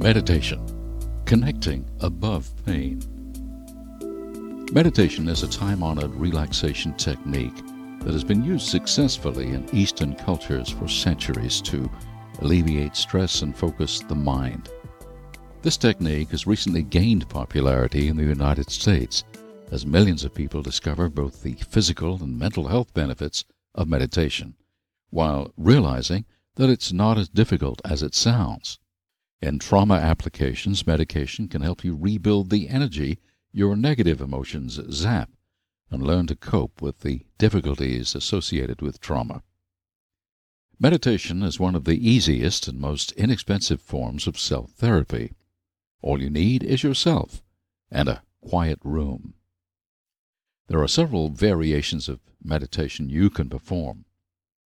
Meditation Connecting Above Pain. Meditation is a time honored relaxation technique that has been used successfully in Eastern cultures for centuries to alleviate stress and focus the mind. This technique has recently gained popularity in the United States as millions of people discover both the physical and mental health benefits of meditation, while realizing that it's not as difficult as it sounds. In trauma applications, medication can help you rebuild the energy your negative emotions zap and learn to cope with the difficulties associated with trauma. Meditation is one of the easiest and most inexpensive forms of self therapy. All you need is yourself and a quiet room. There are several variations of meditation you can perform.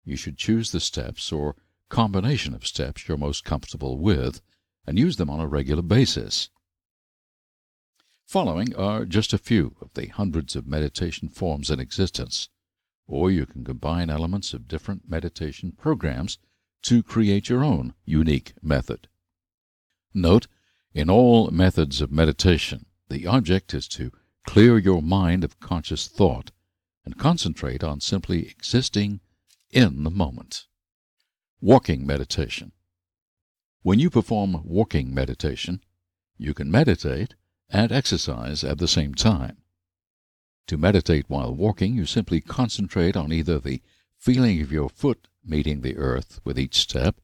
You should choose the steps or combination of steps you're most comfortable with and use them on a regular basis. Following are just a few of the hundreds of meditation forms in existence, or you can combine elements of different meditation programs to create your own unique method. Note, in all methods of meditation, the object is to clear your mind of conscious thought and concentrate on simply existing in the moment. Walking meditation. When you perform walking meditation, you can meditate and exercise at the same time. To meditate while walking, you simply concentrate on either the feeling of your foot meeting the earth with each step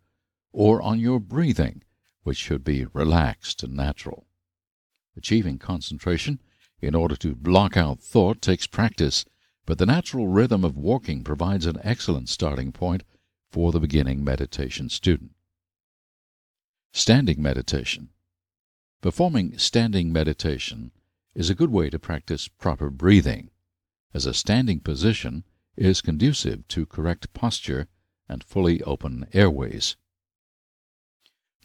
or on your breathing, which should be relaxed and natural. Achieving concentration in order to block out thought takes practice, but the natural rhythm of walking provides an excellent starting point for the beginning meditation student. Standing meditation. Performing standing meditation is a good way to practice proper breathing, as a standing position is conducive to correct posture and fully open airways.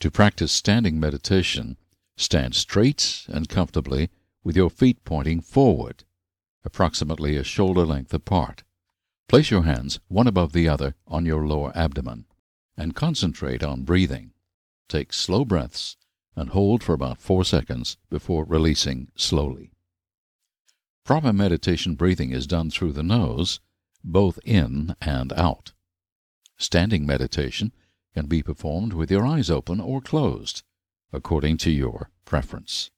To practice standing meditation, stand straight and comfortably with your feet pointing forward, approximately a shoulder length apart. Place your hands one above the other on your lower abdomen and concentrate on breathing. Take slow breaths and hold for about four seconds before releasing slowly. Proper meditation breathing is done through the nose, both in and out. Standing meditation can be performed with your eyes open or closed, according to your preference.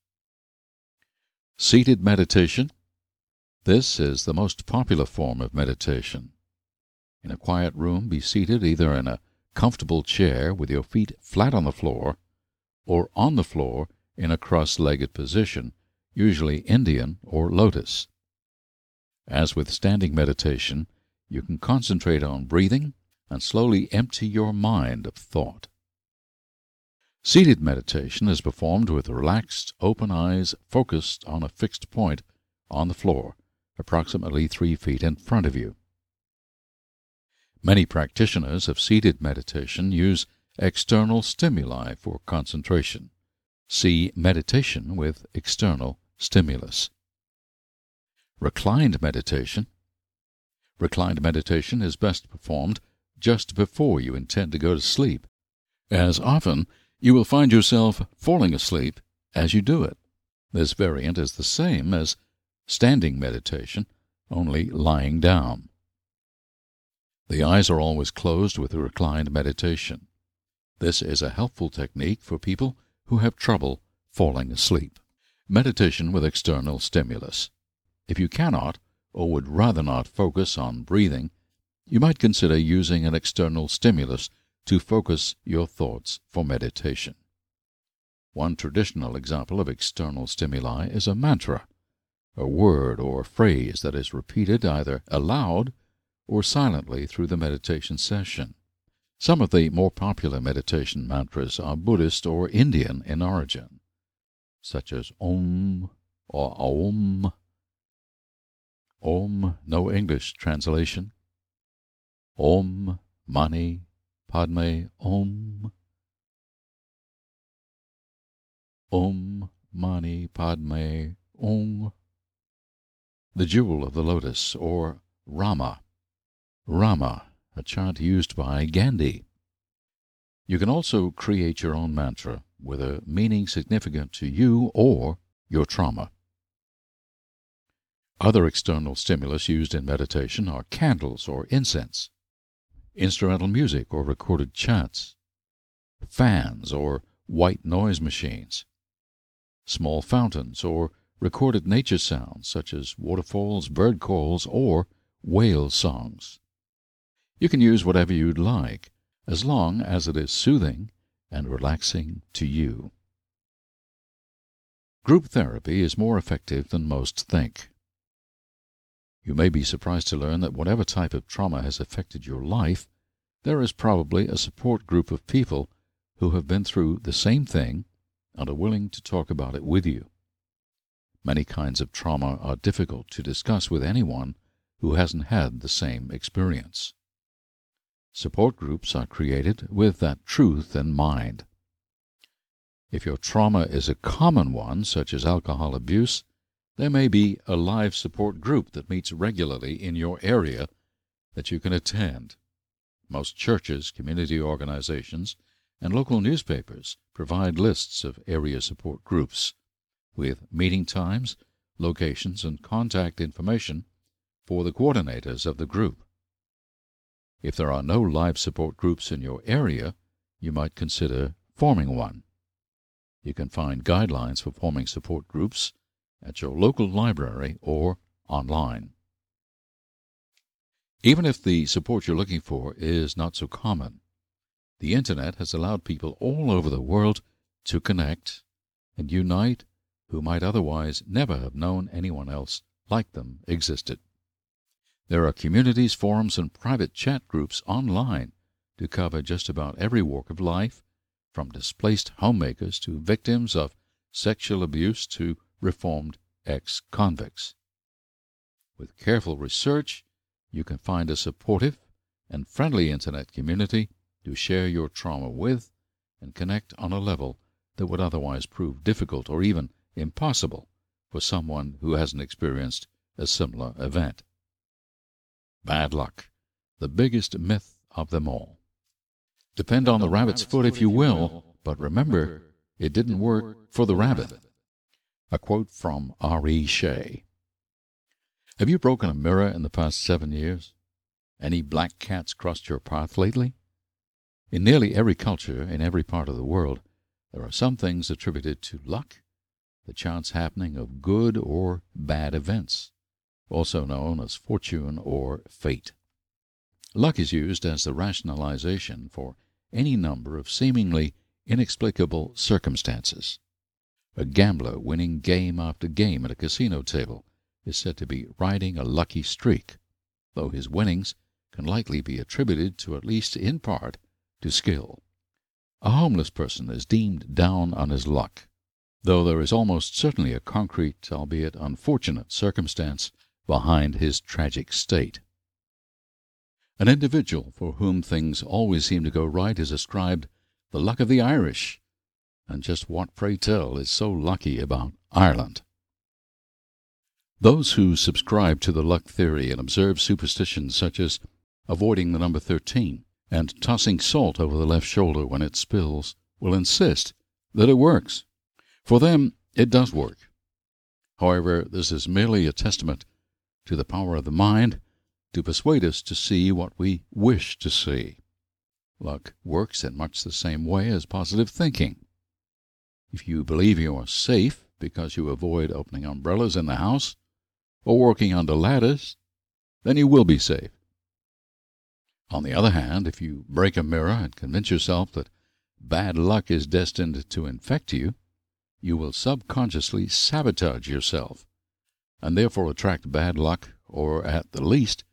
Seated meditation. This is the most popular form of meditation. In a quiet room, be seated either in a comfortable chair with your feet flat on the floor, or on the floor in a cross legged position, usually Indian or lotus. As with standing meditation, you can concentrate on breathing and slowly empty your mind of thought. Seated meditation is performed with relaxed, open eyes focused on a fixed point on the floor, approximately three feet in front of you. Many practitioners of seated meditation use external stimuli for concentration. See meditation with external stimulus. Reclined meditation. Reclined meditation is best performed just before you intend to go to sleep, as often you will find yourself falling asleep as you do it. This variant is the same as standing meditation, only lying down. The eyes are always closed with a reclined meditation. This is a helpful technique for people who have trouble falling asleep. Meditation with external stimulus. If you cannot, or would rather not focus on breathing, you might consider using an external stimulus to focus your thoughts for meditation. One traditional example of external stimuli is a mantra, a word or phrase that is repeated either aloud or silently through the meditation session. Some of the more popular meditation mantras are Buddhist or Indian in origin, such as Om or Aum. Om, no English translation. Om Mani Padme Om. Om Mani Padme Om. The Jewel of the Lotus, or Rama. Rama, a chant used by Gandhi. You can also create your own mantra with a meaning significant to you or your trauma. Other external stimulus used in meditation are candles or incense, instrumental music or recorded chants, fans or white noise machines, small fountains or recorded nature sounds such as waterfalls, bird calls, or whale songs. You can use whatever you'd like, as long as it is soothing and relaxing to you. Group therapy is more effective than most think. You may be surprised to learn that whatever type of trauma has affected your life, there is probably a support group of people who have been through the same thing and are willing to talk about it with you. Many kinds of trauma are difficult to discuss with anyone who hasn't had the same experience. Support groups are created with that truth in mind. If your trauma is a common one, such as alcohol abuse, there may be a live support group that meets regularly in your area that you can attend. Most churches, community organizations, and local newspapers provide lists of area support groups with meeting times, locations, and contact information for the coordinators of the group. If there are no live support groups in your area, you might consider forming one. You can find guidelines for forming support groups at your local library or online. Even if the support you're looking for is not so common, the Internet has allowed people all over the world to connect and unite who might otherwise never have known anyone else like them existed. There are communities, forums, and private chat groups online to cover just about every walk of life, from displaced homemakers to victims of sexual abuse to reformed ex convicts. With careful research, you can find a supportive and friendly Internet community to share your trauma with and connect on a level that would otherwise prove difficult or even impossible for someone who hasn't experienced a similar event. Bad luck, the biggest myth of them all. Depend on the rabbit's foot if you will, but remember, it didn't work for the rabbit. A quote from R.E. Shay. Have you broken a mirror in the past seven years? Any black cats crossed your path lately? In nearly every culture, in every part of the world, there are some things attributed to luck, the chance happening of good or bad events also known as fortune or fate. Luck is used as the rationalization for any number of seemingly inexplicable circumstances. A gambler winning game after game at a casino table is said to be riding a lucky streak, though his winnings can likely be attributed to at least in part to skill. A homeless person is deemed down on his luck, though there is almost certainly a concrete, albeit unfortunate, circumstance behind his tragic state. An individual for whom things always seem to go right is ascribed the luck of the Irish. And just what, pray tell, is so lucky about Ireland? Those who subscribe to the luck theory and observe superstitions such as avoiding the number 13 and tossing salt over the left shoulder when it spills will insist that it works. For them, it does work. However, this is merely a testament to the power of the mind to persuade us to see what we wish to see. Luck works in much the same way as positive thinking. If you believe you are safe because you avoid opening umbrellas in the house or working under ladders, then you will be safe. On the other hand, if you break a mirror and convince yourself that bad luck is destined to infect you, you will subconsciously sabotage yourself and therefore attract bad luck, or at the least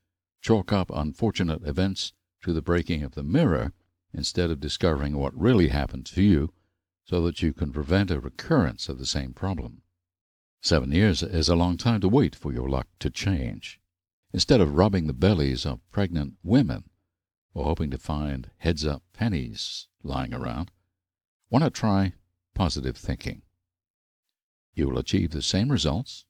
chalk up unfortunate events to the breaking of the mirror instead of discovering what really happened to you so that you can prevent a recurrence of the same problem. Seven years is a long time to wait for your luck to change. Instead of rubbing the bellies of pregnant women or hoping to find heads up pennies lying around, why not try positive thinking? You will achieve the same results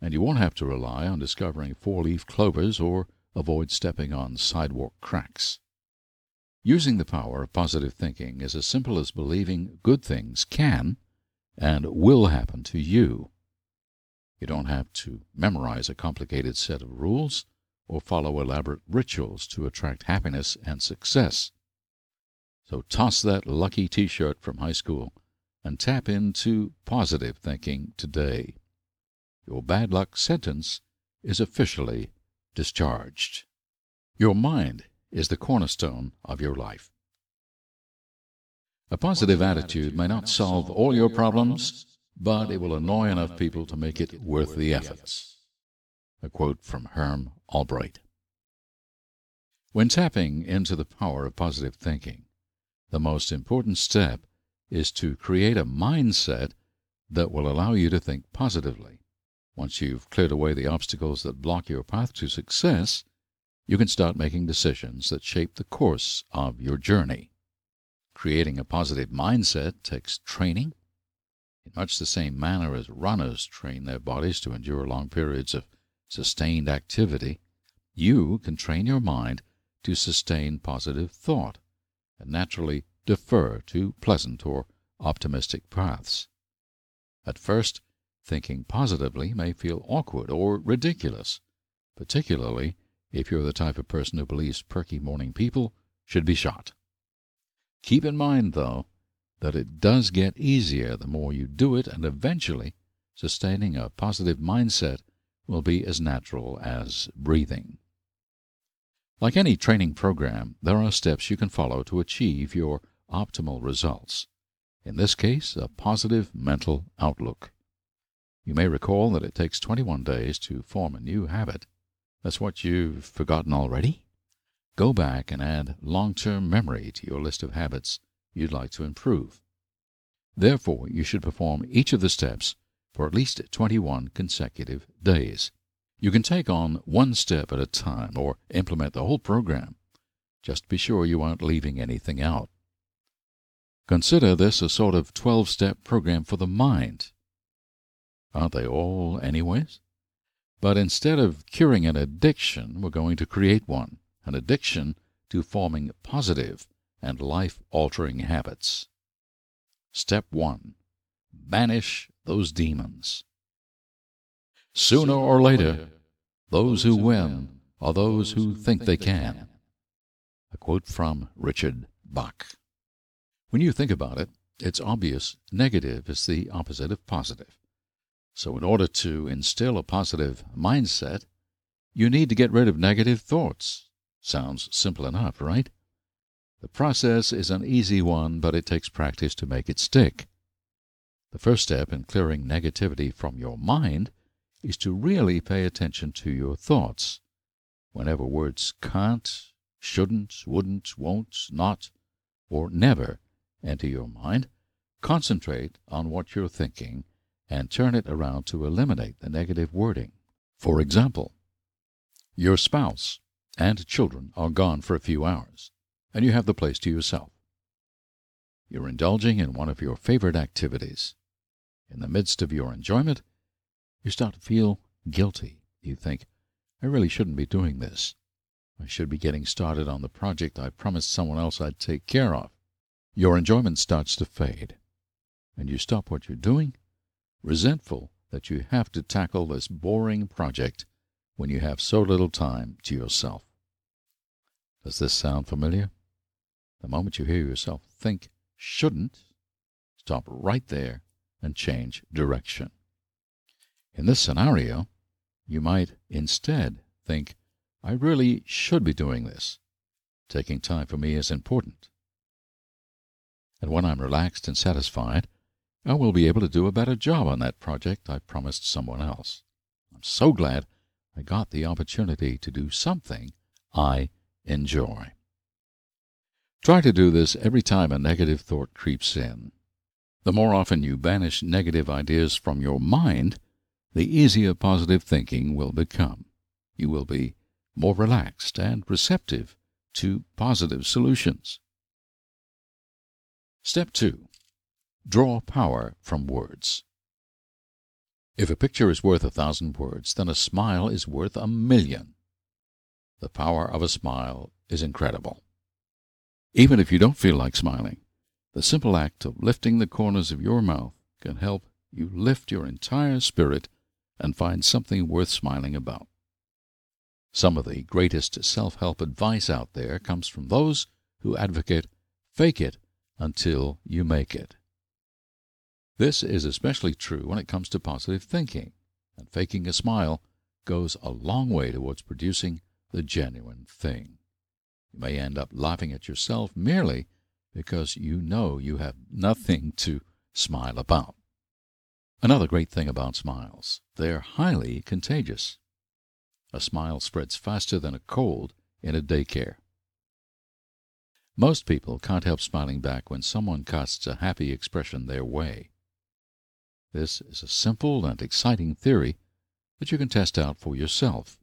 and you won't have to rely on discovering four leaf clovers or avoid stepping on sidewalk cracks. Using the power of positive thinking is as simple as believing good things can and will happen to you. You don't have to memorize a complicated set of rules or follow elaborate rituals to attract happiness and success. So toss that lucky t shirt from high school and tap into positive thinking today. Your bad luck sentence is officially discharged. Your mind is the cornerstone of your life. A positive attitude may not solve all your problems, but it will annoy enough people to make it worth the efforts. A quote from Herm Albright. When tapping into the power of positive thinking, the most important step is to create a mindset that will allow you to think positively. Once you've cleared away the obstacles that block your path to success, you can start making decisions that shape the course of your journey. Creating a positive mindset takes training. In much the same manner as runners train their bodies to endure long periods of sustained activity, you can train your mind to sustain positive thought and naturally defer to pleasant or optimistic paths. At first, thinking positively may feel awkward or ridiculous, particularly if you're the type of person who believes perky morning people should be shot. Keep in mind, though, that it does get easier the more you do it, and eventually sustaining a positive mindset will be as natural as breathing. Like any training program, there are steps you can follow to achieve your optimal results. In this case, a positive mental outlook. You may recall that it takes 21 days to form a new habit. That's what you've forgotten already? Go back and add long term memory to your list of habits you'd like to improve. Therefore, you should perform each of the steps for at least 21 consecutive days. You can take on one step at a time or implement the whole program. Just be sure you aren't leaving anything out. Consider this a sort of 12 step program for the mind. Aren't they all, anyways? But instead of curing an addiction, we're going to create one an addiction to forming positive and life altering habits. Step 1 Banish those demons. Sooner or later, those who win are those who think they can. A quote from Richard Bach. When you think about it, it's obvious negative is the opposite of positive. So, in order to instill a positive mindset, you need to get rid of negative thoughts. Sounds simple enough, right? The process is an easy one, but it takes practice to make it stick. The first step in clearing negativity from your mind is to really pay attention to your thoughts. Whenever words can't, shouldn't, wouldn't, won't, not, or never enter your mind, concentrate on what you're thinking and turn it around to eliminate the negative wording. For example, your spouse and children are gone for a few hours, and you have the place to yourself. You're indulging in one of your favorite activities. In the midst of your enjoyment, you start to feel guilty. You think, I really shouldn't be doing this. I should be getting started on the project I promised someone else I'd take care of. Your enjoyment starts to fade, and you stop what you're doing, resentful that you have to tackle this boring project when you have so little time to yourself. Does this sound familiar? The moment you hear yourself think shouldn't, stop right there and change direction. In this scenario, you might instead think, I really should be doing this. Taking time for me is important. And when I'm relaxed and satisfied, I will be able to do a better job on that project I promised someone else. I'm so glad I got the opportunity to do something I enjoy. Try to do this every time a negative thought creeps in. The more often you banish negative ideas from your mind, the easier positive thinking will become. You will be more relaxed and receptive to positive solutions. Step 2. Draw power from words. If a picture is worth a thousand words, then a smile is worth a million. The power of a smile is incredible. Even if you don't feel like smiling, the simple act of lifting the corners of your mouth can help you lift your entire spirit and find something worth smiling about. Some of the greatest self help advice out there comes from those who advocate fake it until you make it. This is especially true when it comes to positive thinking, and faking a smile goes a long way towards producing the genuine thing. You may end up laughing at yourself merely because you know you have nothing to smile about. Another great thing about smiles, they're highly contagious. A smile spreads faster than a cold in a daycare. Most people can't help smiling back when someone casts a happy expression their way. This is a simple and exciting theory that you can test out for yourself.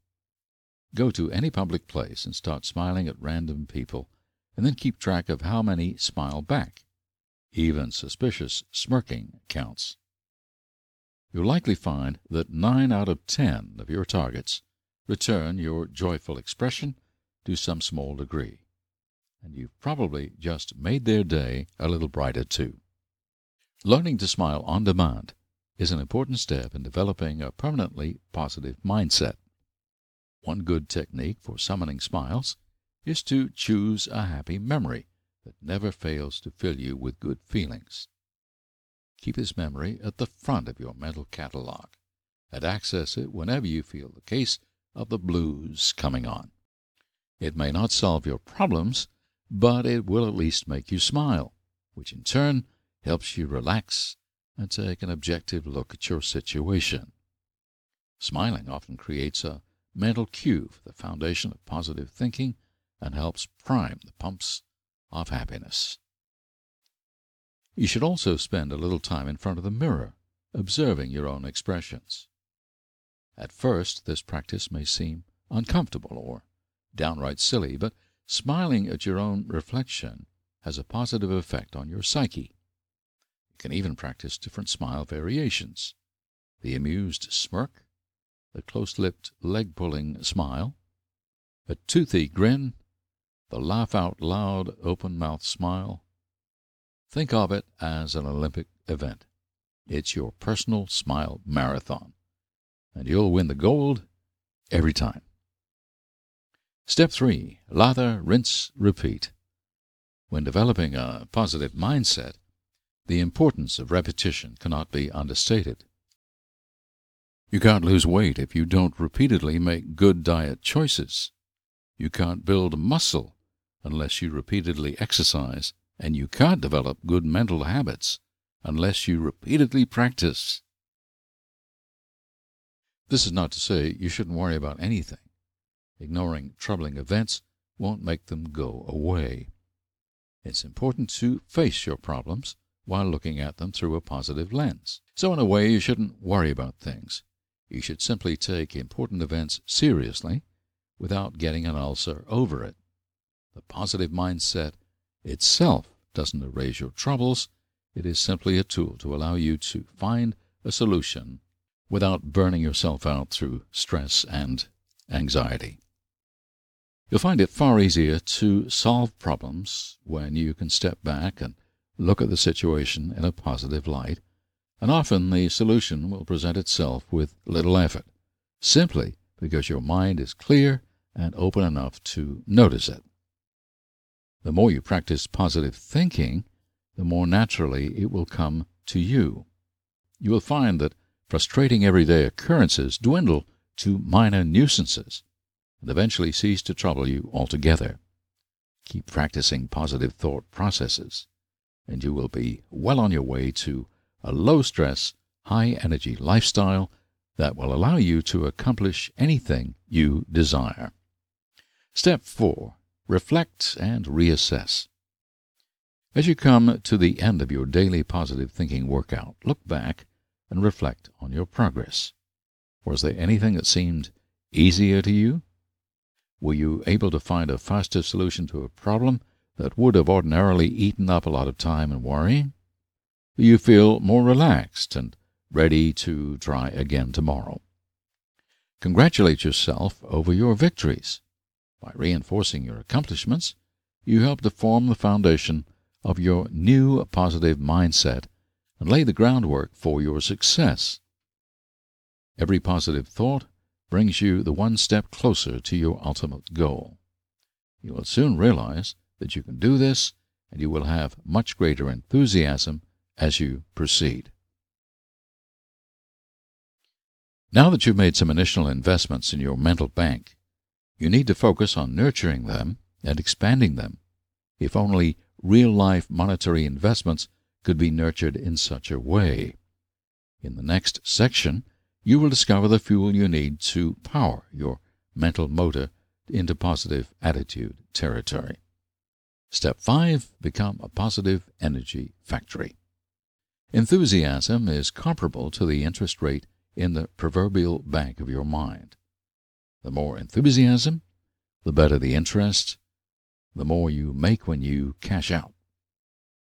Go to any public place and start smiling at random people, and then keep track of how many smile back. Even suspicious smirking counts. You'll likely find that nine out of ten of your targets return your joyful expression to some small degree, and you've probably just made their day a little brighter too. Learning to smile on demand is an important step in developing a permanently positive mindset. One good technique for summoning smiles is to choose a happy memory that never fails to fill you with good feelings. Keep this memory at the front of your mental catalog and access it whenever you feel the case of the blues coming on. It may not solve your problems, but it will at least make you smile, which in turn helps you relax and take an objective look at your situation. Smiling often creates a mental cue for the foundation of positive thinking and helps prime the pumps of happiness. You should also spend a little time in front of the mirror, observing your own expressions. At first, this practice may seem uncomfortable or downright silly, but smiling at your own reflection has a positive effect on your psyche. Can even practice different smile variations the amused smirk, the close lipped, leg pulling smile, a toothy grin, the laugh out loud, open mouthed smile. Think of it as an Olympic event. It's your personal smile marathon, and you'll win the gold every time. Step 3 Lather, rinse, repeat. When developing a positive mindset, the importance of repetition cannot be understated. You can't lose weight if you don't repeatedly make good diet choices. You can't build muscle unless you repeatedly exercise, and you can't develop good mental habits unless you repeatedly practice. This is not to say you shouldn't worry about anything. Ignoring troubling events won't make them go away. It's important to face your problems while looking at them through a positive lens. So, in a way, you shouldn't worry about things. You should simply take important events seriously without getting an ulcer over it. The positive mindset itself doesn't erase your troubles, it is simply a tool to allow you to find a solution without burning yourself out through stress and anxiety. You'll find it far easier to solve problems when you can step back and look at the situation in a positive light and often the solution will present itself with little effort, simply because your mind is clear and open enough to notice it. The more you practice positive thinking, the more naturally it will come to you. You will find that frustrating everyday occurrences dwindle to minor nuisances and eventually cease to trouble you altogether. Keep practicing positive thought processes, and you will be well on your way to a low stress, high energy lifestyle that will allow you to accomplish anything you desire. Step 4 Reflect and reassess. As you come to the end of your daily positive thinking workout, look back and reflect on your progress. Was there anything that seemed easier to you? Were you able to find a faster solution to a problem that would have ordinarily eaten up a lot of time and worry. you feel more relaxed and ready to try again tomorrow. Congratulate yourself over your victories. By reinforcing your accomplishments, you help to form the foundation of your new positive mindset and lay the groundwork for your success. Every positive thought brings you the one step closer to your ultimate goal. You will soon realize that you can do this, and you will have much greater enthusiasm as you proceed. Now that you've made some initial investments in your mental bank, you need to focus on nurturing them and expanding them. If only real life monetary investments could be nurtured in such a way. In the next section, you will discover the fuel you need to power your mental motor into positive attitude territory. Step 5 Become a positive energy factory. Enthusiasm is comparable to the interest rate in the proverbial bank of your mind. The more enthusiasm, the better the interest, the more you make when you cash out.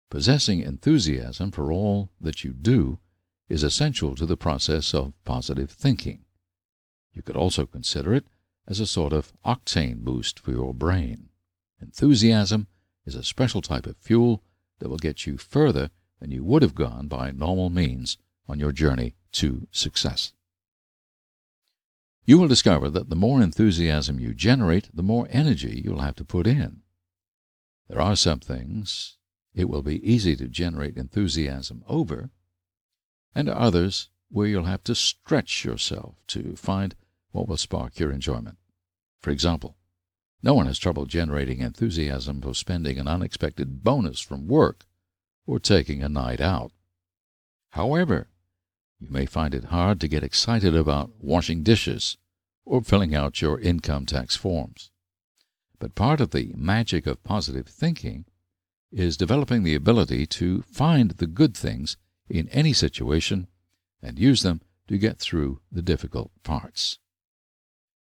Possessing enthusiasm for all that you do is essential to the process of positive thinking. You could also consider it as a sort of octane boost for your brain. Enthusiasm is a special type of fuel that will get you further than you would have gone by normal means on your journey to success. You will discover that the more enthusiasm you generate, the more energy you'll have to put in. There are some things it will be easy to generate enthusiasm over, and others where you'll have to stretch yourself to find what will spark your enjoyment. For example, no one has trouble generating enthusiasm for spending an unexpected bonus from work or taking a night out. However, you may find it hard to get excited about washing dishes or filling out your income tax forms. But part of the magic of positive thinking is developing the ability to find the good things in any situation and use them to get through the difficult parts.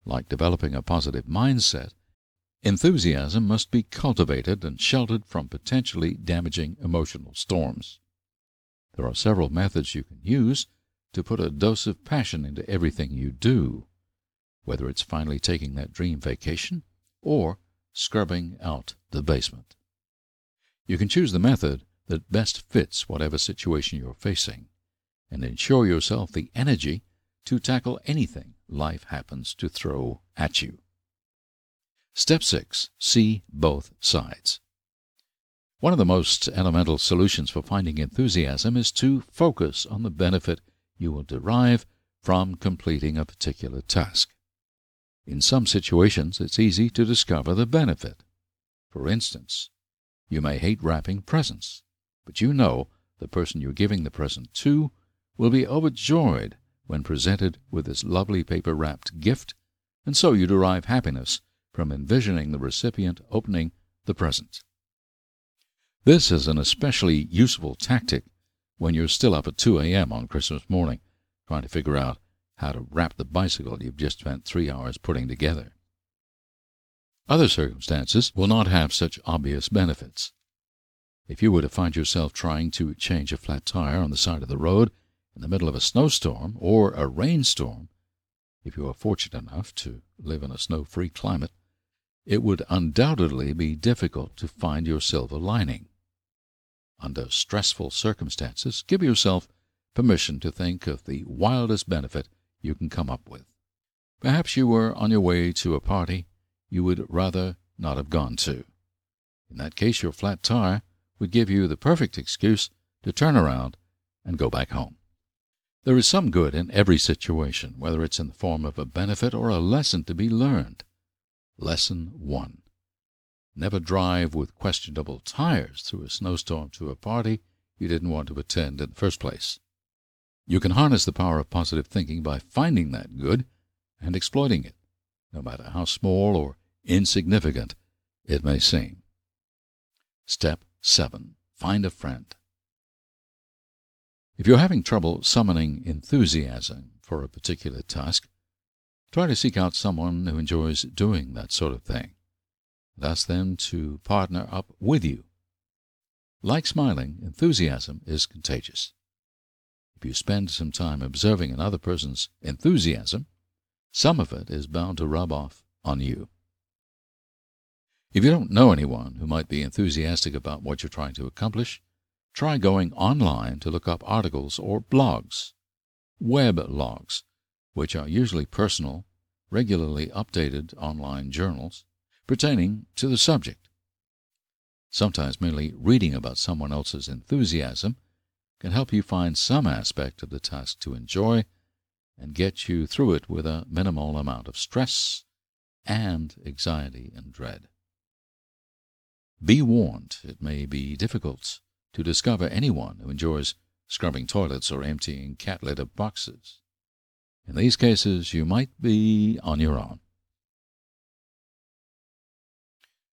Like developing a positive mindset, enthusiasm must be cultivated and sheltered from potentially damaging emotional storms. There are several methods you can use to put a dose of passion into everything you do, whether it's finally taking that dream vacation or scrubbing out the basement. You can choose the method that best fits whatever situation you're facing and ensure yourself the energy to tackle anything life happens to throw at you. Step 6 See both sides. One of the most elemental solutions for finding enthusiasm is to focus on the benefit you will derive from completing a particular task. In some situations, it's easy to discover the benefit. For instance, you may hate wrapping presents but you know the person you're giving the present to will be overjoyed when presented with this lovely paper wrapped gift, and so you derive happiness from envisioning the recipient opening the present. This is an especially useful tactic when you're still up at 2 a.m. on Christmas morning trying to figure out how to wrap the bicycle you've just spent three hours putting together. Other circumstances will not have such obvious benefits. If you were to find yourself trying to change a flat tire on the side of the road in the middle of a snowstorm or a rainstorm, if you are fortunate enough to live in a snow free climate, it would undoubtedly be difficult to find your silver lining. Under stressful circumstances, give yourself permission to think of the wildest benefit you can come up with. Perhaps you were on your way to a party you would rather not have gone to. In that case, your flat tire would give you the perfect excuse to turn around and go back home. There is some good in every situation, whether it's in the form of a benefit or a lesson to be learned. Lesson 1. Never drive with questionable tires through a snowstorm to a party you didn't want to attend in the first place. You can harness the power of positive thinking by finding that good and exploiting it, no matter how small or insignificant it may seem. Step 7. Find a friend. If you're having trouble summoning enthusiasm for a particular task, try to seek out someone who enjoys doing that sort of thing and ask them to partner up with you. Like smiling, enthusiasm is contagious. If you spend some time observing another person's enthusiasm, some of it is bound to rub off on you. If you don't know anyone who might be enthusiastic about what you're trying to accomplish, try going online to look up articles or blogs, web logs, which are usually personal, regularly updated online journals pertaining to the subject. Sometimes merely reading about someone else's enthusiasm can help you find some aspect of the task to enjoy and get you through it with a minimal amount of stress and anxiety and dread. Be warned, it may be difficult to discover anyone who enjoys scrubbing toilets or emptying cat litter boxes. In these cases, you might be on your own.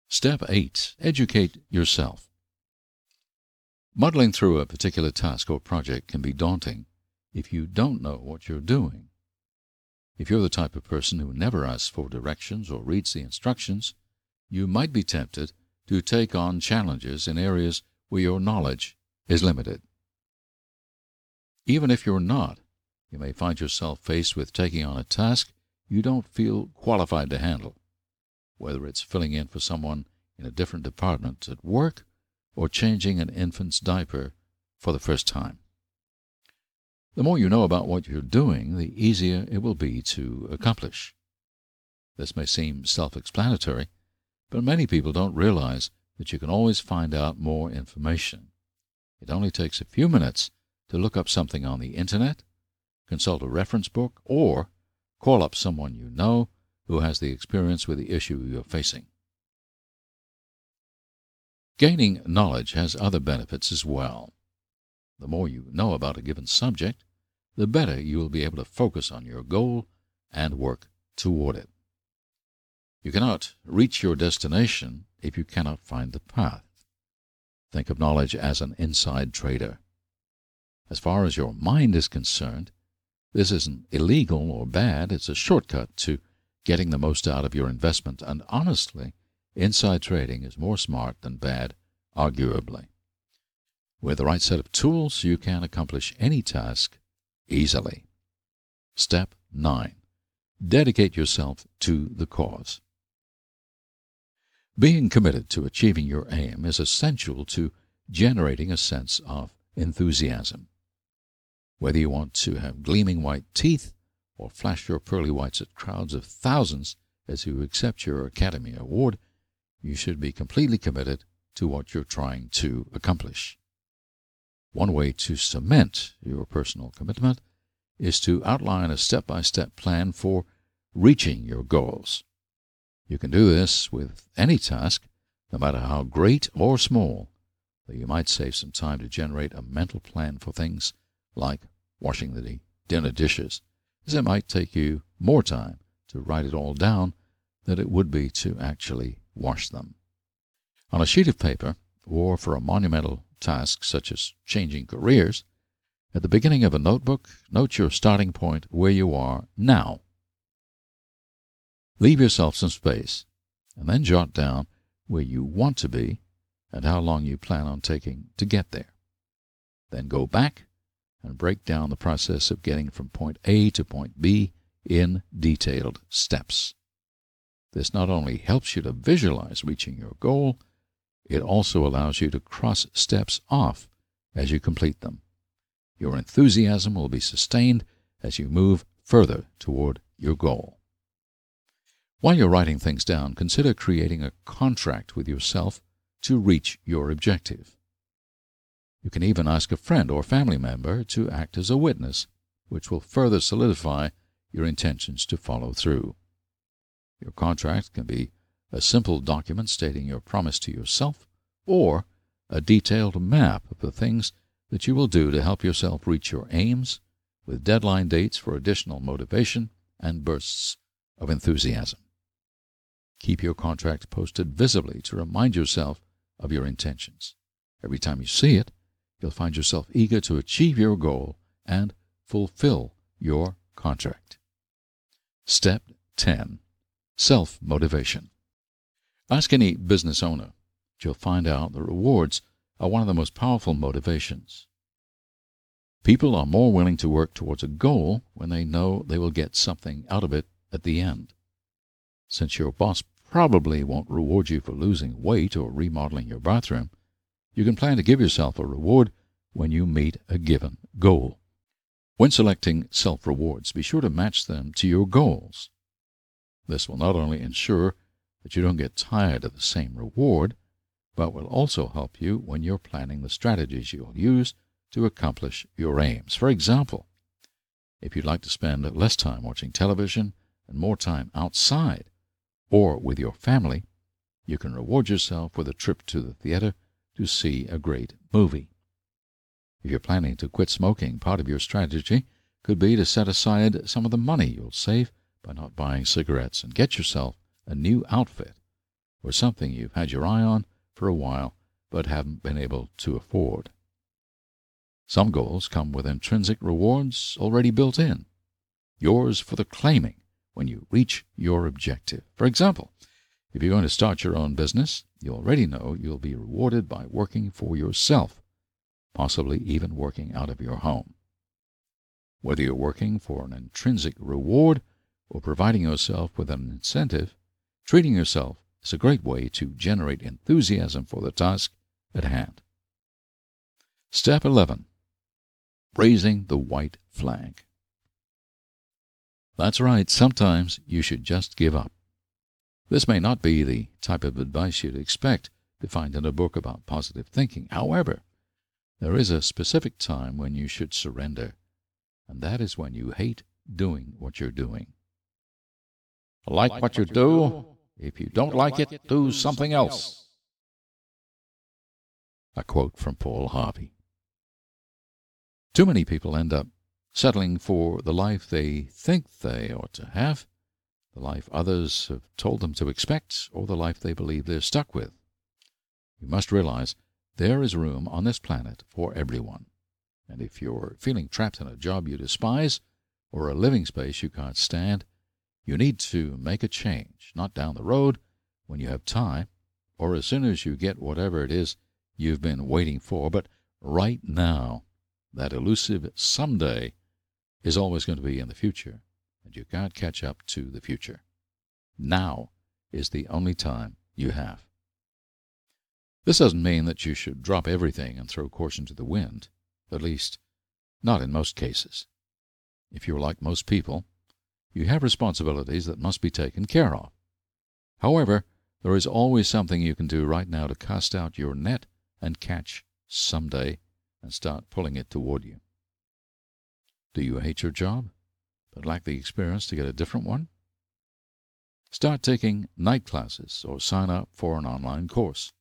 Step 8. Educate yourself. Muddling through a particular task or project can be daunting if you don't know what you're doing. If you're the type of person who never asks for directions or reads the instructions, you might be tempted to take on challenges in areas where your knowledge is limited. Even if you're not, you may find yourself faced with taking on a task you don't feel qualified to handle, whether it's filling in for someone in a different department at work or changing an infant's diaper for the first time. The more you know about what you're doing, the easier it will be to accomplish. This may seem self explanatory, but many people don't realize that you can always find out more information. It only takes a few minutes to look up something on the Internet, consult a reference book, or call up someone you know who has the experience with the issue you're facing. Gaining knowledge has other benefits as well. The more you know about a given subject, the better you will be able to focus on your goal and work toward it. You cannot reach your destination if you cannot find the path. Think of knowledge as an inside trader. As far as your mind is concerned, this isn't illegal or bad. It's a shortcut to getting the most out of your investment. And honestly, inside trading is more smart than bad, arguably. With the right set of tools, you can accomplish any task easily. Step 9. Dedicate yourself to the cause. Being committed to achieving your aim is essential to generating a sense of enthusiasm. Whether you want to have gleaming white teeth or flash your pearly whites at crowds of thousands as you accept your Academy Award, you should be completely committed to what you're trying to accomplish. One way to cement your personal commitment is to outline a step by step plan for reaching your goals. You can do this with any task, no matter how great or small, though you might save some time to generate a mental plan for things like washing the dinner dishes, as it might take you more time to write it all down than it would be to actually wash them. On a sheet of paper, or for a monumental task such as changing careers, at the beginning of a notebook, note your starting point where you are now. Leave yourself some space, and then jot down where you want to be and how long you plan on taking to get there. Then go back and break down the process of getting from point A to point B in detailed steps. This not only helps you to visualize reaching your goal, it also allows you to cross steps off as you complete them. Your enthusiasm will be sustained as you move further toward your goal. While you're writing things down, consider creating a contract with yourself to reach your objective. You can even ask a friend or family member to act as a witness, which will further solidify your intentions to follow through. Your contract can be a simple document stating your promise to yourself, or a detailed map of the things that you will do to help yourself reach your aims, with deadline dates for additional motivation and bursts of enthusiasm. Keep your contract posted visibly to remind yourself of your intentions. Every time you see it, you'll find yourself eager to achieve your goal and fulfill your contract. Step 10 Self Motivation. Ask any business owner. You'll find out that rewards are one of the most powerful motivations. People are more willing to work towards a goal when they know they will get something out of it at the end. Since your boss probably won't reward you for losing weight or remodeling your bathroom. You can plan to give yourself a reward when you meet a given goal. When selecting self rewards, be sure to match them to your goals. This will not only ensure that you don't get tired of the same reward, but will also help you when you're planning the strategies you'll use to accomplish your aims. For example, if you'd like to spend less time watching television and more time outside or with your family, you can reward yourself with a trip to the theater to see a great movie. If you're planning to quit smoking, part of your strategy could be to set aside some of the money you'll save by not buying cigarettes and get yourself a new outfit or something you've had your eye on for a while but haven't been able to afford. Some goals come with intrinsic rewards already built in, yours for the claiming when you reach your objective. For example, if you're going to start your own business, you already know you'll be rewarded by working for yourself, possibly even working out of your home. Whether you're working for an intrinsic reward or providing yourself with an incentive, treating yourself is a great way to generate enthusiasm for the task at hand. Step 11 Raising the White Flag. That's right, sometimes you should just give up. This may not be the type of advice you'd expect to find in a book about positive thinking. However, there is a specific time when you should surrender, and that is when you hate doing what you're doing. Like, like what you do? If you don't like it, do something else. A quote from Paul Harvey. Too many people end up settling for the life they think they ought to have, the life others have told them to expect, or the life they believe they're stuck with. You must realize there is room on this planet for everyone. And if you're feeling trapped in a job you despise or a living space you can't stand, you need to make a change, not down the road when you have time, or as soon as you get whatever it is you've been waiting for, but right now. That elusive someday is always going to be in the future, and you can't catch up to the future. Now is the only time you have. This doesn't mean that you should drop everything and throw caution to the wind, at least, not in most cases. If you're like most people, you have responsibilities that must be taken care of. However, there is always something you can do right now to cast out your net and catch someday and start pulling it toward you. Do you hate your job, but lack the experience to get a different one? Start taking night classes or sign up for an online course.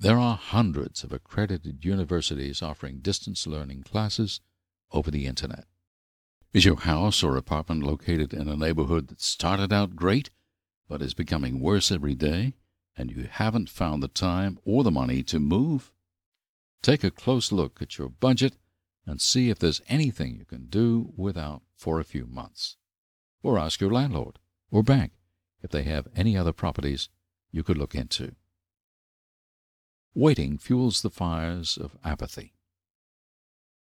There are hundreds of accredited universities offering distance learning classes over the Internet. Is your house or apartment located in a neighborhood that started out great but is becoming worse every day, and you haven't found the time or the money to move? Take a close look at your budget and see if there's anything you can do without for a few months. Or ask your landlord or bank if they have any other properties you could look into. Waiting fuels the fires of apathy.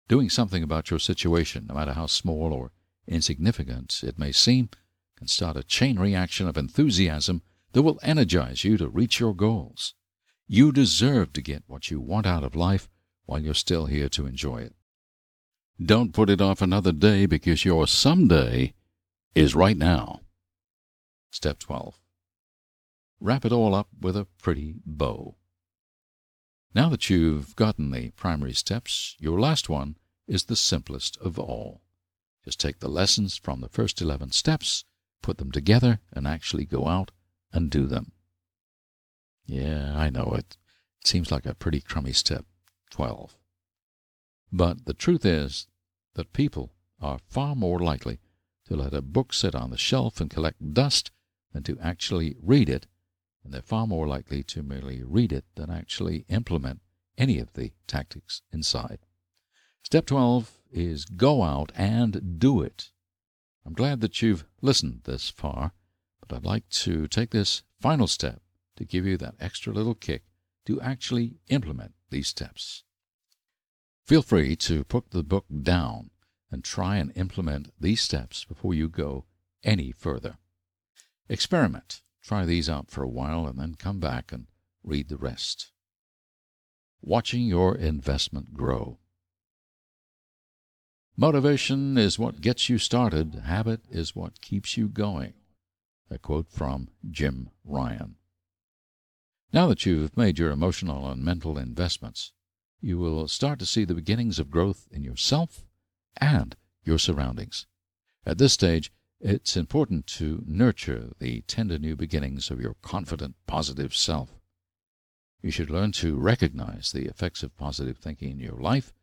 Doing something about your situation, no matter how small or insignificant it may seem, can start a chain reaction of enthusiasm that will energize you to reach your goals. You deserve to get what you want out of life while you're still here to enjoy it. Don't put it off another day because your someday is right now. Step 12. Wrap it all up with a pretty bow. Now that you've gotten the primary steps, your last one is the simplest of all. Just take the lessons from the first 11 steps, put them together, and actually go out and do them. Yeah, I know it. It seems like a pretty crummy step 12. But the truth is that people are far more likely to let a book sit on the shelf and collect dust than to actually read it and they're far more likely to merely read it than actually implement any of the tactics inside. Step 12 is go out and do it. I'm glad that you've listened this far, but I'd like to take this final step to give you that extra little kick to actually implement these steps. Feel free to put the book down and try and implement these steps before you go any further. Experiment Try these out for a while and then come back and read the rest. Watching your investment grow. Motivation is what gets you started, habit is what keeps you going. A quote from Jim Ryun. Now that you've made your emotional and mental investments, you will start to see the beginnings of growth in yourself and your surroundings. At this stage, it's important to nurture the tender new beginnings of your confident, positive self. You should learn to recognize the effects of positive thinking in your life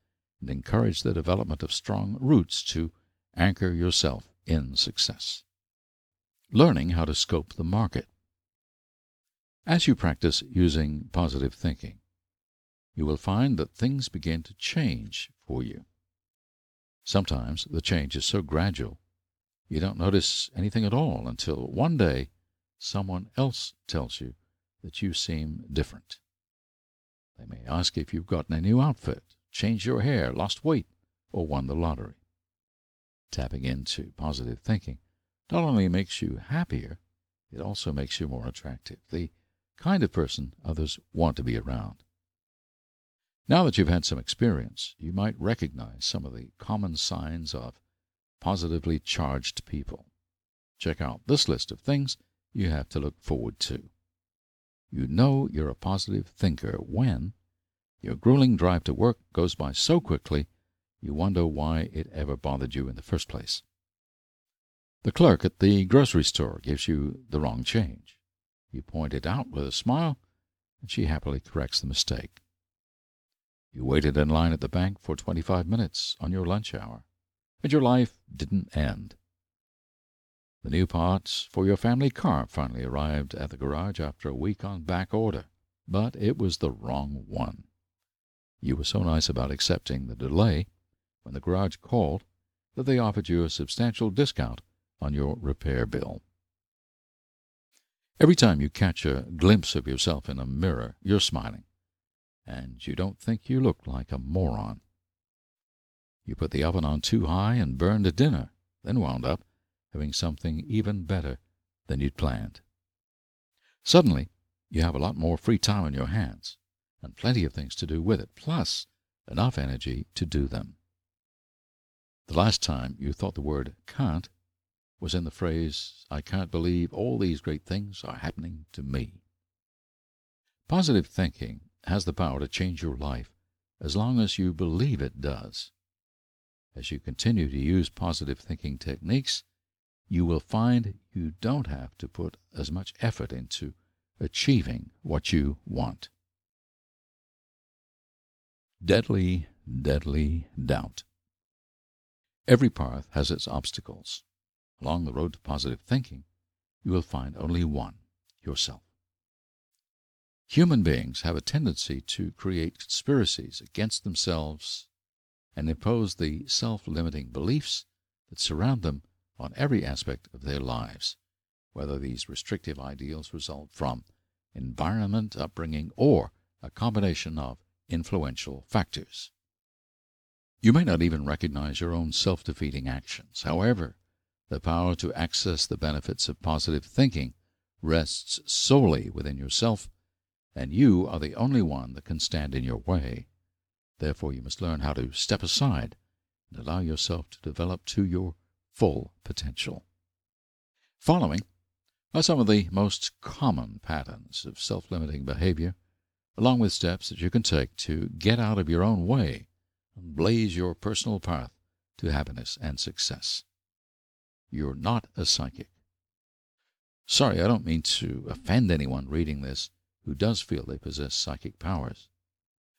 and encourage the development of strong roots to anchor yourself in success. Learning how to scope the market. As you practice using positive thinking, you will find that things begin to change for you. Sometimes the change is so gradual you don't notice anything at all until one day someone else tells you that you seem different. They may ask if you've gotten a new outfit, changed your hair, lost weight, or won the lottery. Tapping into positive thinking not only makes you happier, it also makes you more attractive, the kind of person others want to be around. Now that you've had some experience, you might recognize some of the common signs of positively charged people. Check out this list of things you have to look forward to. You know you're a positive thinker when your grueling drive to work goes by so quickly you wonder why it ever bothered you in the first place. The clerk at the grocery store gives you the wrong change. You point it out with a smile, and she happily corrects the mistake. You waited in line at the bank for 25 minutes on your lunch hour, and your life didn't end. The new parts for your family car finally arrived at the garage after a week on back order, but it was the wrong one. You were so nice about accepting the delay when the garage called that they offered you a substantial discount on your repair bill. Every time you catch a glimpse of yourself in a mirror, you're smiling, and you don't think you look like a moron. You put the oven on too high and burned a dinner, then wound up having something even better than you'd planned. Suddenly, you have a lot more free time on your hands and plenty of things to do with it, plus enough energy to do them. The last time you thought the word can't was in the phrase, I can't believe all these great things are happening to me. Positive thinking has the power to change your life as long as you believe it does. As you continue to use positive thinking techniques, you will find you don't have to put as much effort into achieving what you want. Deadly, deadly doubt. Every path has its obstacles. Along the road to positive thinking, you will find only one yourself. Human beings have a tendency to create conspiracies against themselves and impose the self limiting beliefs that surround them on every aspect of their lives, whether these restrictive ideals result from environment, upbringing, or a combination of influential factors. You may not even recognize your own self defeating actions. However, the power to access the benefits of positive thinking rests solely within yourself, and you are the only one that can stand in your way. Therefore, you must learn how to step aside and allow yourself to develop to your full potential. Following are some of the most common patterns of self limiting behavior, along with steps that you can take to get out of your own way and blaze your personal path to happiness and success. You're not a psychic. Sorry, I don't mean to offend anyone reading this who does feel they possess psychic powers.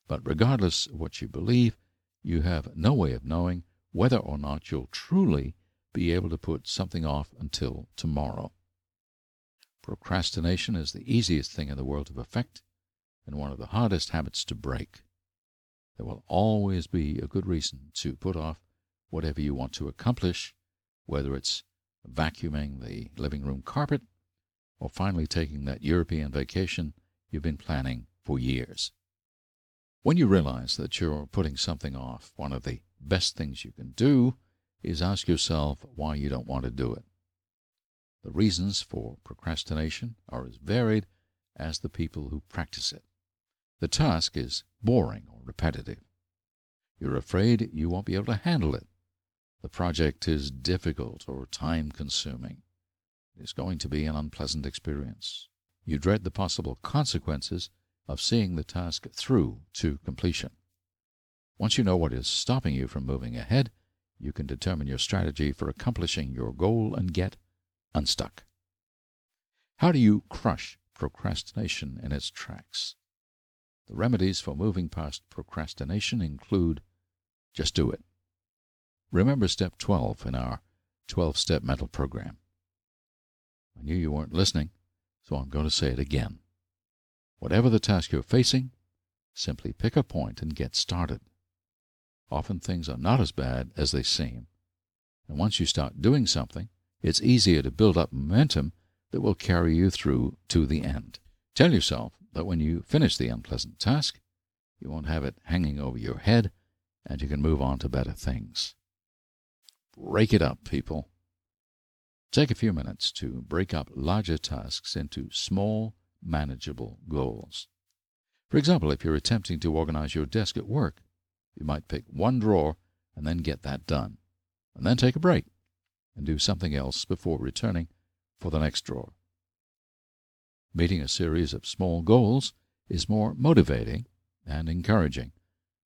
But regardless of what you believe, you have no way of knowing whether or not you'll truly be able to put something off until tomorrow. Procrastination is the easiest thing in the world to perfect and one of the hardest habits to break. There will always be a good reason to put off whatever you want to accomplish, whether it's vacuuming the living room carpet or finally taking that European vacation you've been planning for years. When you realize that you're putting something off, one of the best things you can do is ask yourself why you don't want to do it. The reasons for procrastination are as varied as the people who practice it. The task is boring or repetitive. You're afraid you won't be able to handle it. The project is difficult or time consuming. It is going to be an unpleasant experience. You dread the possible consequences of seeing the task through to completion. Once you know what is stopping you from moving ahead, you can determine your strategy for accomplishing your goal and get unstuck. How do you crush procrastination in its tracks? The remedies for moving past procrastination include just do it. Remember step 12 in our 12 step mental program. I knew you weren't listening, so I'm going to say it again. Whatever the task you're facing, simply pick a point and get started. Often things are not as bad as they seem. And once you start doing something, it's easier to build up momentum that will carry you through to the end. Tell yourself that when you finish the unpleasant task, you won't have it hanging over your head and you can move on to better things. Break it up, people. Take a few minutes to break up larger tasks into small, manageable goals. For example, if you're attempting to organize your desk at work, you might pick one drawer and then get that done, and then take a break and do something else before returning for the next drawer. Meeting a series of small goals is more motivating and encouraging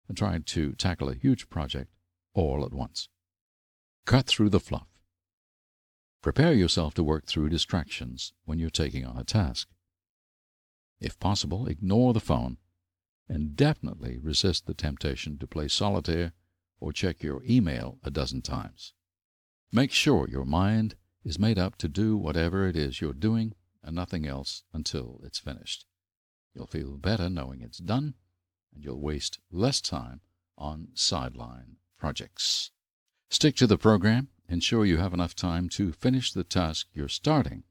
than trying to tackle a huge project all at once. Cut through the fluff. Prepare yourself to work through distractions when you're taking on a task. If possible, ignore the phone and definitely resist the temptation to play solitaire or check your email a dozen times. Make sure your mind is made up to do whatever it is you're doing and nothing else until it's finished. You'll feel better knowing it's done, and you'll waste less time on sideline projects. Stick to the program ensure you have enough time to finish the task you're starting.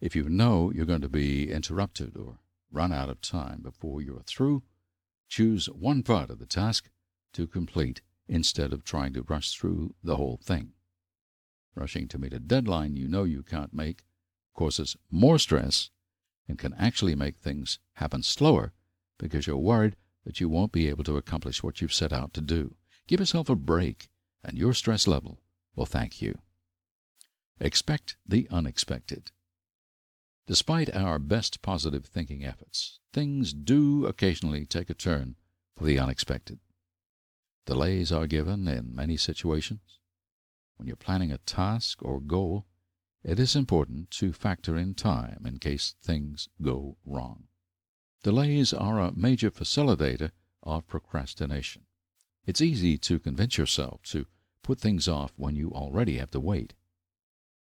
If you know you're going to be interrupted or run out of time before you're through, choose one part of the task to complete instead of trying to rush through the whole thing. Rushing to meet a deadline you know you can't make causes more stress and can actually make things happen slower because you're worried that you won't be able to accomplish what you've set out to do. Give yourself a break and your stress level will thank you. Expect the unexpected. Despite our best positive thinking efforts, things do occasionally take a turn for the unexpected. Delays are given in many situations. When you're planning a task or goal, it is important to factor in time in case things go wrong. Delays are a major facilitator of procrastination. It's easy to convince yourself to put things off when you already have to wait.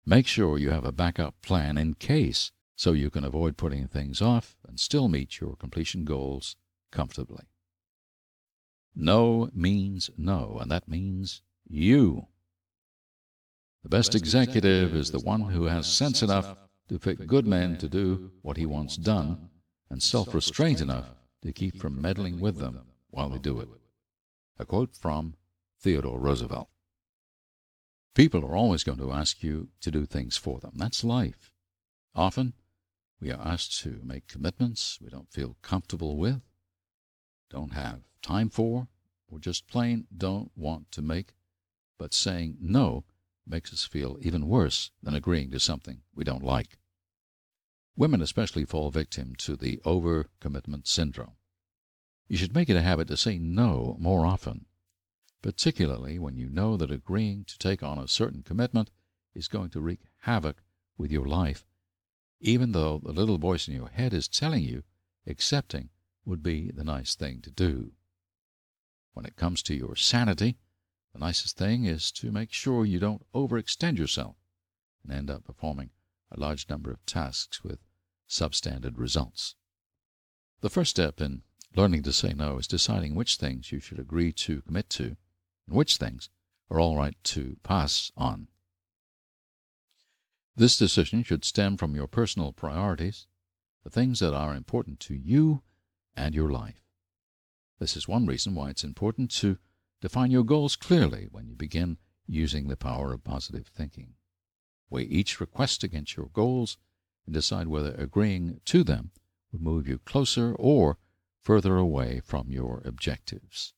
Make sure you have a backup plan in case so you can avoid putting things off and still meet your completion goals comfortably. No means no, and that means you. The best executive is the one who has sense enough to pick good men to do what he wants done and self restraint enough to keep from meddling with them while they do it. A quote from Theodore Roosevelt. People are always going to ask you to do things for them. That's life. Often, we are asked to make commitments we don't feel comfortable with, don't have time for, or just plain don't want to make, but saying no makes us feel even worse than agreeing to something we don't like. Women especially fall victim to the overcommitment syndrome. You should make it a habit to say no more often, particularly when you know that agreeing to take on a certain commitment is going to wreak havoc with your life, even though the little voice in your head is telling you accepting would be the nice thing to do. When it comes to your sanity, the nicest thing is to make sure you don't overextend yourself and end up performing a large number of tasks with substandard results. The first step in Learning to say no is deciding which things you should agree to commit to and which things are all right to pass on. This decision should stem from your personal priorities, the things that are important to you and your life. This is one reason why it's important to define your goals clearly when you begin using the power of positive thinking. Weigh each request against your goals and decide whether agreeing to them would move you closer or further away from your objectives.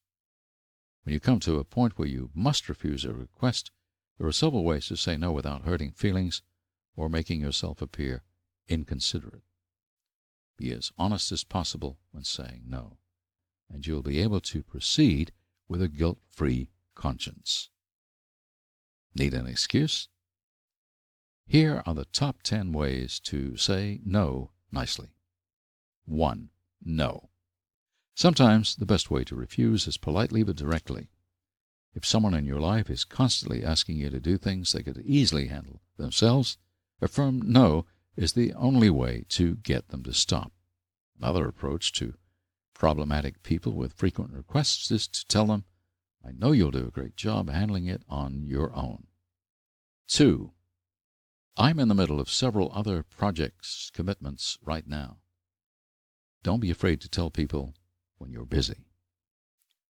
When you come to a point where you must refuse a request, there are several ways to say no without hurting feelings or making yourself appear inconsiderate. Be as honest as possible when saying no, and you'll be able to proceed with a guilt free conscience. Need an excuse? Here are the top 10 ways to say no nicely. 1. No. Sometimes the best way to refuse is politely but directly. If someone in your life is constantly asking you to do things they could easily handle themselves, a firm no is the only way to get them to stop. Another approach to problematic people with frequent requests is to tell them, I know you'll do a great job handling it on your own. 2. I'm in the middle of several other projects commitments right now. Don't be afraid to tell people when you're busy.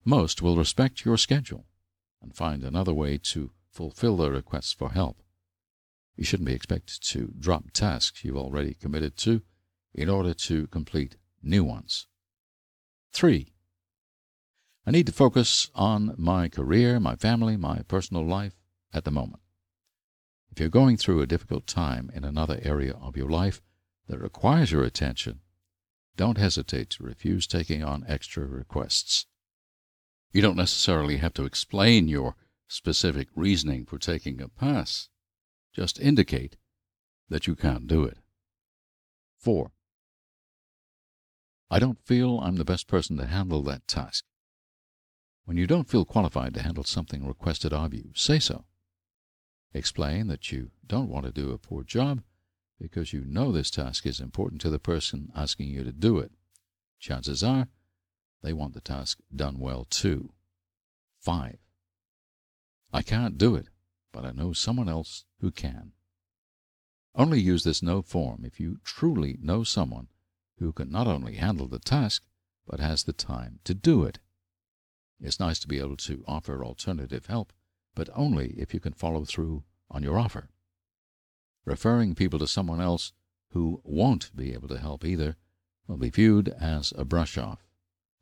Most will respect your schedule and find another way to fulfill their requests for help. You shouldn't be expected to drop tasks you've already committed to in order to complete new ones. 3. I need to focus on my career, my family, my personal life at the moment. If you're going through a difficult time in another area of your life that requires your attention, don't hesitate to refuse taking on extra requests. You don't necessarily have to explain your specific reasoning for taking a pass. Just indicate that you can't do it. 4. I don't feel I'm the best person to handle that task. When you don't feel qualified to handle something requested of you, say so. Explain that you don't want to do a poor job because you know this task is important to the person asking you to do it. Chances are they want the task done well too. 5. I can't do it, but I know someone else who can. Only use this no form if you truly know someone who can not only handle the task, but has the time to do it. It's nice to be able to offer alternative help, but only if you can follow through on your offer. Referring people to someone else who won't be able to help either will be viewed as a brush off.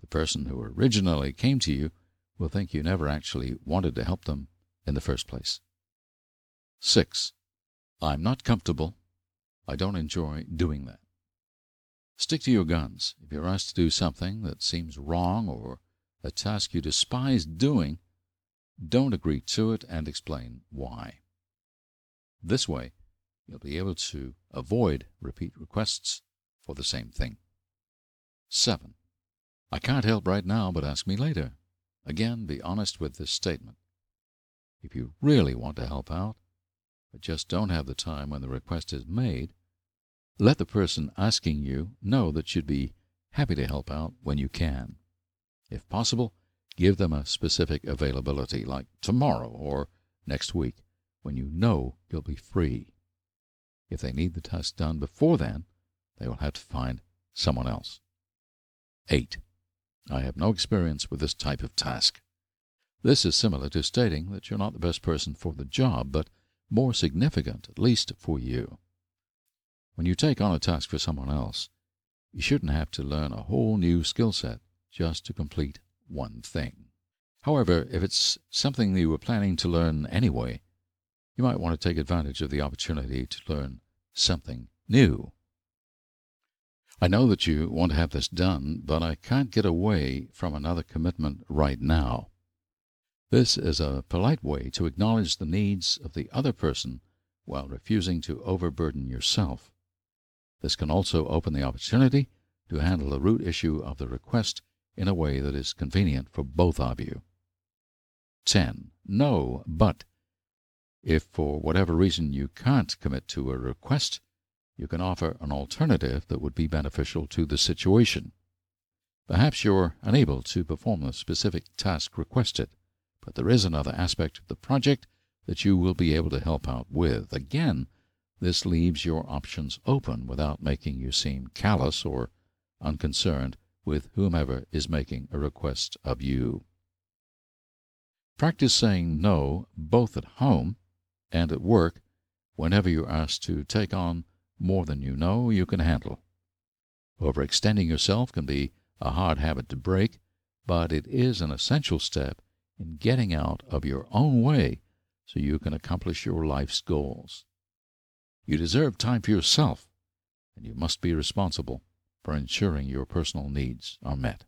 The person who originally came to you will think you never actually wanted to help them in the first place. 6. I'm not comfortable. I don't enjoy doing that. Stick to your guns. If you're asked to do something that seems wrong or a task you despise doing, don't agree to it and explain why. This way, you'll be able to avoid repeat requests for the same thing. 7. I can't help right now, but ask me later. Again, be honest with this statement. If you really want to help out, but just don't have the time when the request is made, let the person asking you know that you'd be happy to help out when you can. If possible, give them a specific availability, like tomorrow or next week, when you know you'll be free. If they need the task done before then, they will have to find someone else. 8. I have no experience with this type of task. This is similar to stating that you're not the best person for the job, but more significant, at least for you. When you take on a task for someone else, you shouldn't have to learn a whole new skill set just to complete one thing. However, if it's something you were planning to learn anyway, you might want to take advantage of the opportunity to learn something new. I know that you want to have this done, but I can't get away from another commitment right now. This is a polite way to acknowledge the needs of the other person while refusing to overburden yourself. This can also open the opportunity to handle the root issue of the request in a way that is convenient for both of you. 10. No, but if for whatever reason you can't commit to a request, you can offer an alternative that would be beneficial to the situation. Perhaps you're unable to perform the specific task requested, but there is another aspect of the project that you will be able to help out with. Again, this leaves your options open without making you seem callous or unconcerned with whomever is making a request of you. Practice saying no both at home and at work whenever you're asked to take on more than you know you can handle. Overextending yourself can be a hard habit to break, but it is an essential step in getting out of your own way so you can accomplish your life's goals. You deserve time for yourself, and you must be responsible for ensuring your personal needs are met.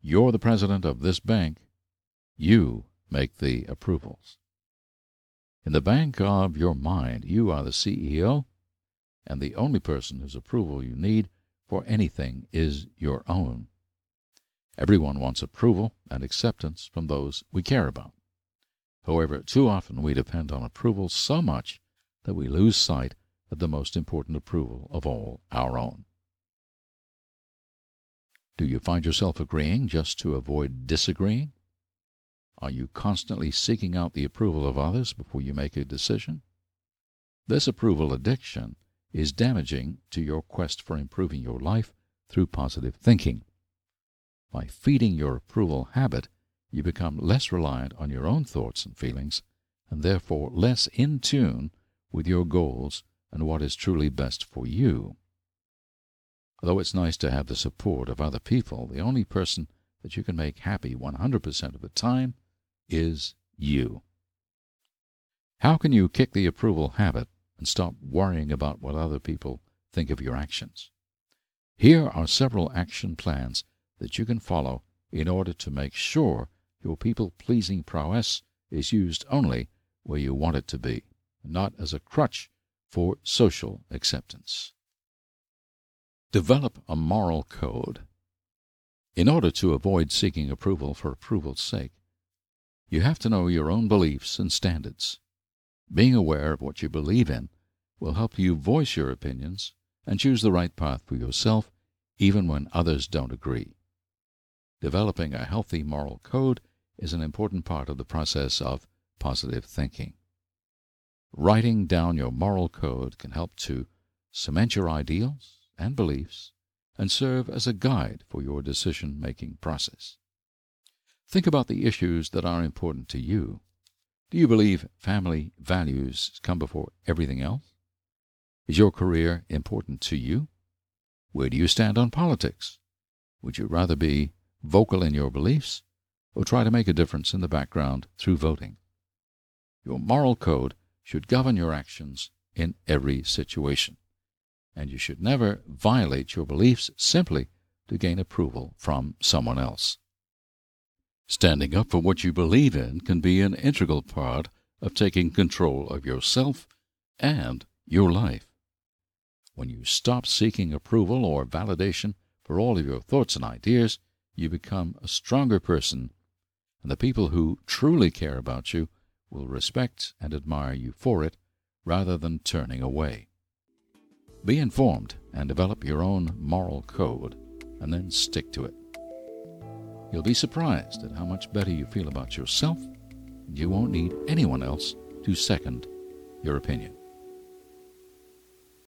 You're the president of this bank. You make the approvals. In the bank of your mind, you are the CEO, and the only person whose approval you need for anything is your own. Everyone wants approval and acceptance from those we care about. However, too often we depend on approval so much that we lose sight of the most important approval of all, our own. Do you find yourself agreeing just to avoid disagreeing? Are you constantly seeking out the approval of others before you make a decision? This approval addiction is damaging to your quest for improving your life through positive thinking. By feeding your approval habit, you become less reliant on your own thoughts and feelings, and therefore less in tune with your goals and what is truly best for you. Although it's nice to have the support of other people, the only person that you can make happy 100% of the time is you. How can you kick the approval habit and stop worrying about what other people think of your actions? Here are several action plans that you can follow in order to make sure your people pleasing prowess is used only where you want it to be, not as a crutch for social acceptance. Develop a moral code. In order to avoid seeking approval for approval's sake, you have to know your own beliefs and standards. Being aware of what you believe in will help you voice your opinions and choose the right path for yourself, even when others don't agree. Developing a healthy moral code is an important part of the process of positive thinking. Writing down your moral code can help to cement your ideals and beliefs and serve as a guide for your decision making process. Think about the issues that are important to you. Do you believe family values come before everything else? Is your career important to you? Where do you stand on politics? Would you rather be vocal in your beliefs or try to make a difference in the background through voting? Your moral code should govern your actions in every situation, and you should never violate your beliefs simply to gain approval from someone else. Standing up for what you believe in can be an integral part of taking control of yourself and your life. When you stop seeking approval or validation for all of your thoughts and ideas, you become a stronger person, and the people who truly care about you will respect and admire you for it rather than turning away. Be informed and develop your own moral code, and then stick to it. You'll be surprised at how much better you feel about yourself, you won't need anyone else to second your opinion.